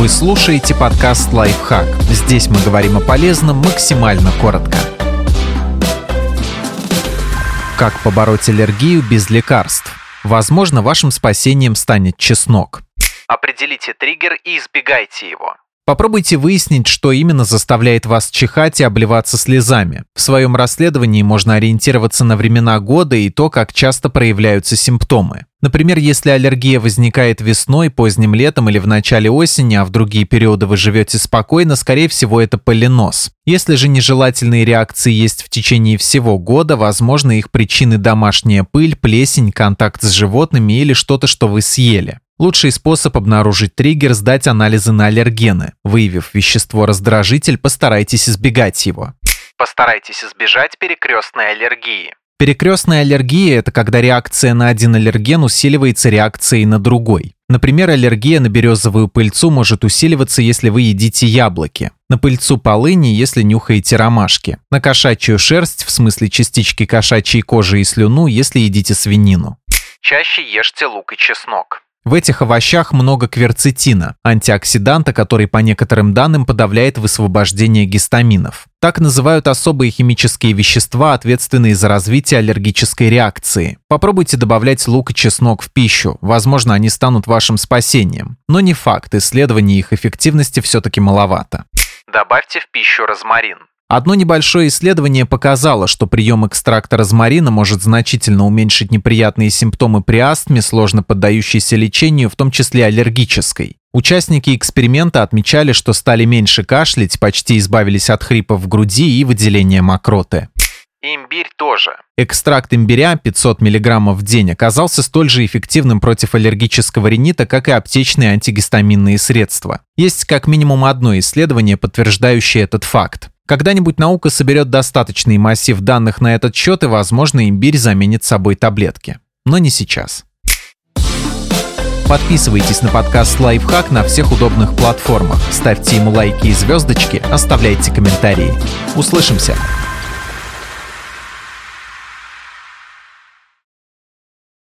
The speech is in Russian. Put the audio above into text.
Вы слушаете подкаст «Лайфхак». Здесь мы говорим о полезном максимально коротко. Как побороть аллергию без лекарств? Возможно, вашим спасением станет чеснок. Определите триггер и избегайте его. Попробуйте выяснить, что именно заставляет вас чихать и обливаться слезами. В своем расследовании можно ориентироваться на времена года и то, как часто проявляются симптомы. Например, если аллергия возникает весной, поздним летом или в начале осени, а в другие периоды вы живете спокойно, скорее всего это полинос. Если же нежелательные реакции есть в течение всего года, возможно их причины домашняя пыль, плесень, контакт с животными или что-то, что вы съели. Лучший способ обнаружить триггер – сдать анализы на аллергены. Выявив вещество-раздражитель, постарайтесь избегать его. Постарайтесь избежать перекрестной аллергии. Перекрестная аллергия – это когда реакция на один аллерген усиливается реакцией на другой. Например, аллергия на березовую пыльцу может усиливаться, если вы едите яблоки. На пыльцу полыни, если нюхаете ромашки. На кошачью шерсть, в смысле частички кошачьей кожи и слюну, если едите свинину. Чаще ешьте лук и чеснок. В этих овощах много кверцетина, антиоксиданта, который по некоторым данным подавляет высвобождение гистаминов. Так называют особые химические вещества, ответственные за развитие аллергической реакции. Попробуйте добавлять лук и чеснок в пищу, возможно, они станут вашим спасением. Но не факт, исследований их эффективности все-таки маловато. Добавьте в пищу розмарин. Одно небольшое исследование показало, что прием экстракта розмарина может значительно уменьшить неприятные симптомы при астме, сложно поддающейся лечению, в том числе аллергической. Участники эксперимента отмечали, что стали меньше кашлять, почти избавились от хрипа в груди и выделения мокроты. Имбирь тоже. Экстракт имбиря 500 мг в день оказался столь же эффективным против аллергического ринита, как и аптечные антигистаминные средства. Есть как минимум одно исследование, подтверждающее этот факт. Когда-нибудь наука соберет достаточный массив данных на этот счет, и, возможно, имбирь заменит собой таблетки. Но не сейчас. Подписывайтесь на подкаст «Лайфхак» на всех удобных платформах. Ставьте ему лайки и звездочки, оставляйте комментарии. Услышимся!